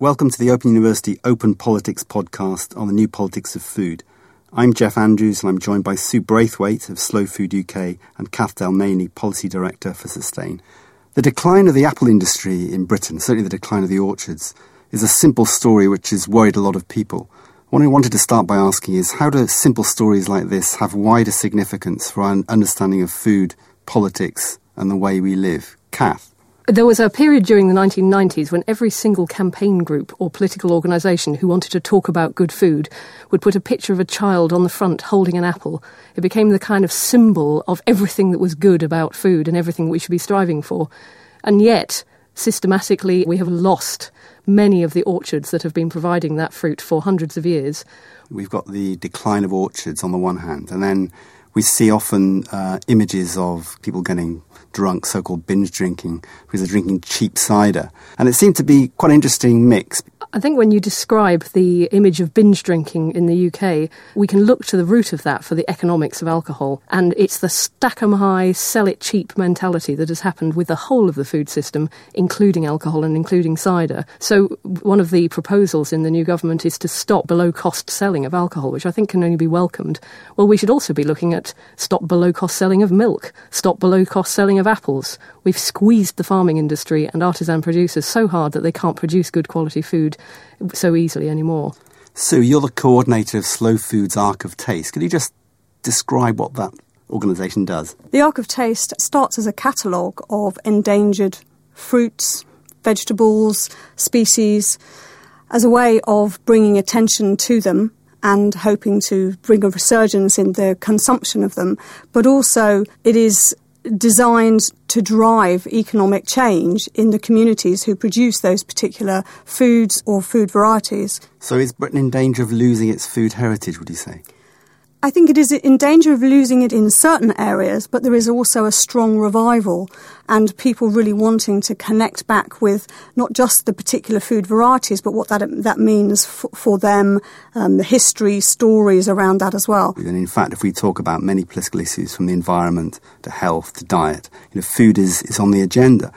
Welcome to the Open University Open Politics podcast on the new politics of food. I'm Jeff Andrews and I'm joined by Sue Braithwaite of Slow Food UK and Kath Dalmeny, Policy Director for Sustain. The decline of the apple industry in Britain, certainly the decline of the orchards, is a simple story which has worried a lot of people. What I wanted to start by asking is how do simple stories like this have wider significance for our understanding of food, politics, and the way we live? Kath? There was a period during the 1990s when every single campaign group or political organisation who wanted to talk about good food would put a picture of a child on the front holding an apple. It became the kind of symbol of everything that was good about food and everything we should be striving for. And yet, systematically, we have lost many of the orchards that have been providing that fruit for hundreds of years. We've got the decline of orchards on the one hand, and then we see often uh, images of people getting drunk, so-called binge drinking, because they're drinking cheap cider. And it seemed to be quite an interesting mix. I think when you describe the image of binge drinking in the UK, we can look to the root of that for the economics of alcohol. And it's the stack 'em high, sell it cheap mentality that has happened with the whole of the food system, including alcohol and including cider. So one of the proposals in the new government is to stop below cost selling of alcohol, which I think can only be welcomed. Well, we should also be looking at stop below cost selling of milk, stop below cost selling of apples. We've squeezed the farming industry and artisan producers so hard that they can't produce good quality food so easily anymore. Sue, you're the coordinator of Slow Food's Ark of Taste. Could you just describe what that organisation does? The Ark of Taste starts as a catalogue of endangered fruits, vegetables, species, as a way of bringing attention to them and hoping to bring a resurgence in the consumption of them. But also, it is designed to drive economic change in the communities who produce those particular foods or food varieties. So is Britain in danger of losing its food heritage, would you say? I think it is in danger of losing it in certain areas, but there is also a strong revival and people really wanting to connect back with not just the particular food varieties, but what that that means for, for them, um, the history, stories around that as well. And in fact, if we talk about many political issues from the environment to health to diet, you know, food is, is on the agenda.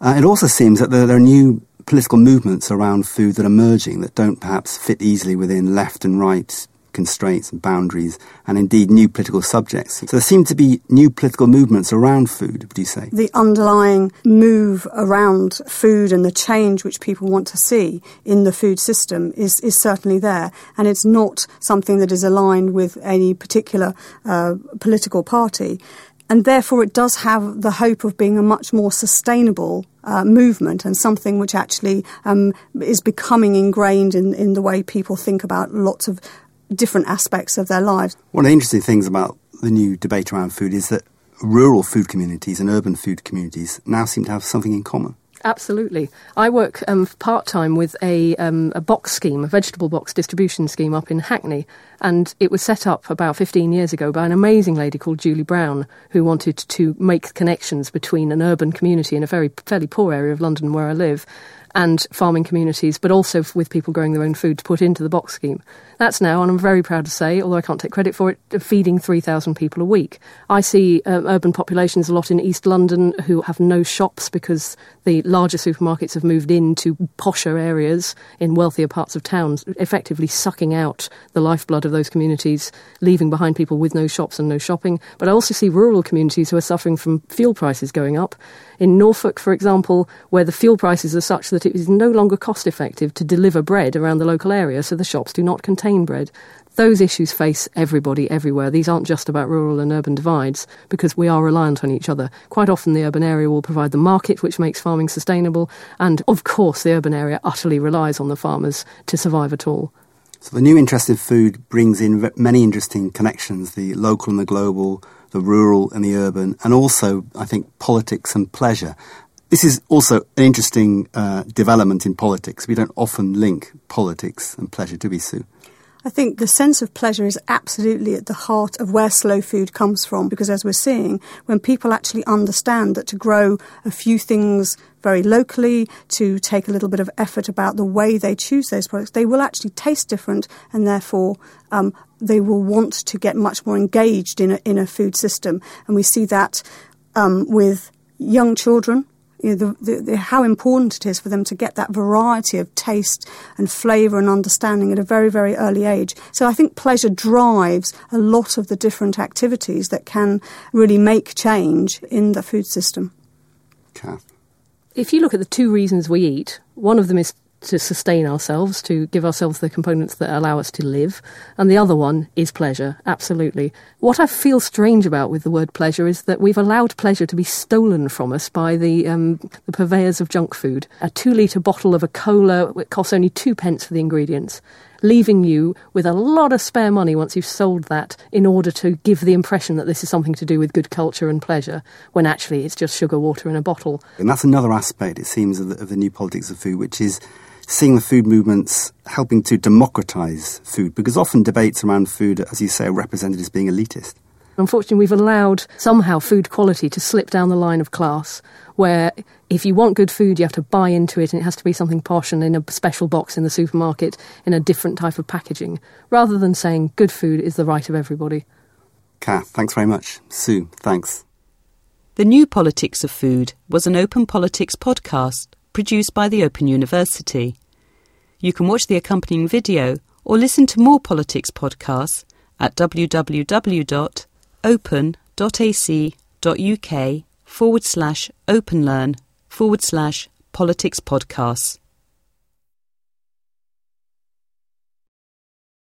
Uh, it also seems that there, there are new political movements around food that are emerging that don't perhaps fit easily within left and right constraints and boundaries, and indeed new political subjects. So there seem to be new political movements around food, would you say? The underlying move around food and the change which people want to see in the food system is, is certainly there, and it's not something that is aligned with any particular uh, political party and therefore it does have the hope of being a much more sustainable uh, movement and something which actually um, is becoming ingrained in, in the way people think about lots of different aspects of their lives. One of the interesting things about the new debate around food is that rural food communities and urban food communities now seem to have something in common. Absolutely. I work um, part time with a, um, a box scheme, a vegetable box distribution scheme up in Hackney. And it was set up about 15 years ago by an amazing lady called Julie Brown, who wanted to make connections between an urban community in a very fairly poor area of London where I live and farming communities, but also with people growing their own food to put into the box scheme. That's now, and I'm very proud to say, although I can't take credit for it, feeding 3,000 people a week. I see um, urban populations a lot in East London who have no shops because the larger supermarkets have moved into posher areas in wealthier parts of towns, effectively sucking out the lifeblood of those communities, leaving behind people with no shops and no shopping. But I also see rural communities who are suffering from fuel prices going up. In Norfolk, for example, where the fuel prices are such that it is no longer cost effective to deliver bread around the local area, so the shops do not contain bread. Those issues face everybody everywhere. These aren't just about rural and urban divides because we are reliant on each other. Quite often, the urban area will provide the market, which makes farming sustainable, and of course, the urban area utterly relies on the farmers to survive at all. So, the new interest in food brings in many interesting connections the local and the global, the rural and the urban, and also, I think, politics and pleasure. This is also an interesting uh, development in politics. We don't often link politics and pleasure, do we, Sue? I think the sense of pleasure is absolutely at the heart of where slow food comes from because, as we're seeing, when people actually understand that to grow a few things very locally, to take a little bit of effort about the way they choose those products, they will actually taste different and therefore um, they will want to get much more engaged in a, in a food system. And we see that um, with young children you know, the, the, the, how important it is for them to get that variety of taste and flavour and understanding at a very, very early age. So I think pleasure drives a lot of the different activities that can really make change in the food system. Kath. If you look at the two reasons we eat, one of them is to sustain ourselves, to give ourselves the components that allow us to live. And the other one is pleasure, absolutely. What I feel strange about with the word pleasure is that we've allowed pleasure to be stolen from us by the, um, the purveyors of junk food. A two litre bottle of a cola it costs only two pence for the ingredients, leaving you with a lot of spare money once you've sold that in order to give the impression that this is something to do with good culture and pleasure, when actually it's just sugar water in a bottle. And that's another aspect, it seems, of the, of the new politics of food, which is seeing the food movements helping to democratise food, because often debates around food, as you say, are represented as being elitist. Unfortunately, we've allowed somehow food quality to slip down the line of class, where if you want good food, you have to buy into it and it has to be something posh and in a special box in the supermarket in a different type of packaging, rather than saying good food is the right of everybody. Kath, thanks very much. Sue, thanks. The New Politics of Food was an Open Politics podcast produced by the Open University. You can watch the accompanying video or listen to more politics podcasts at www.open.ac.uk forward slash openlearn forward slash politics podcasts.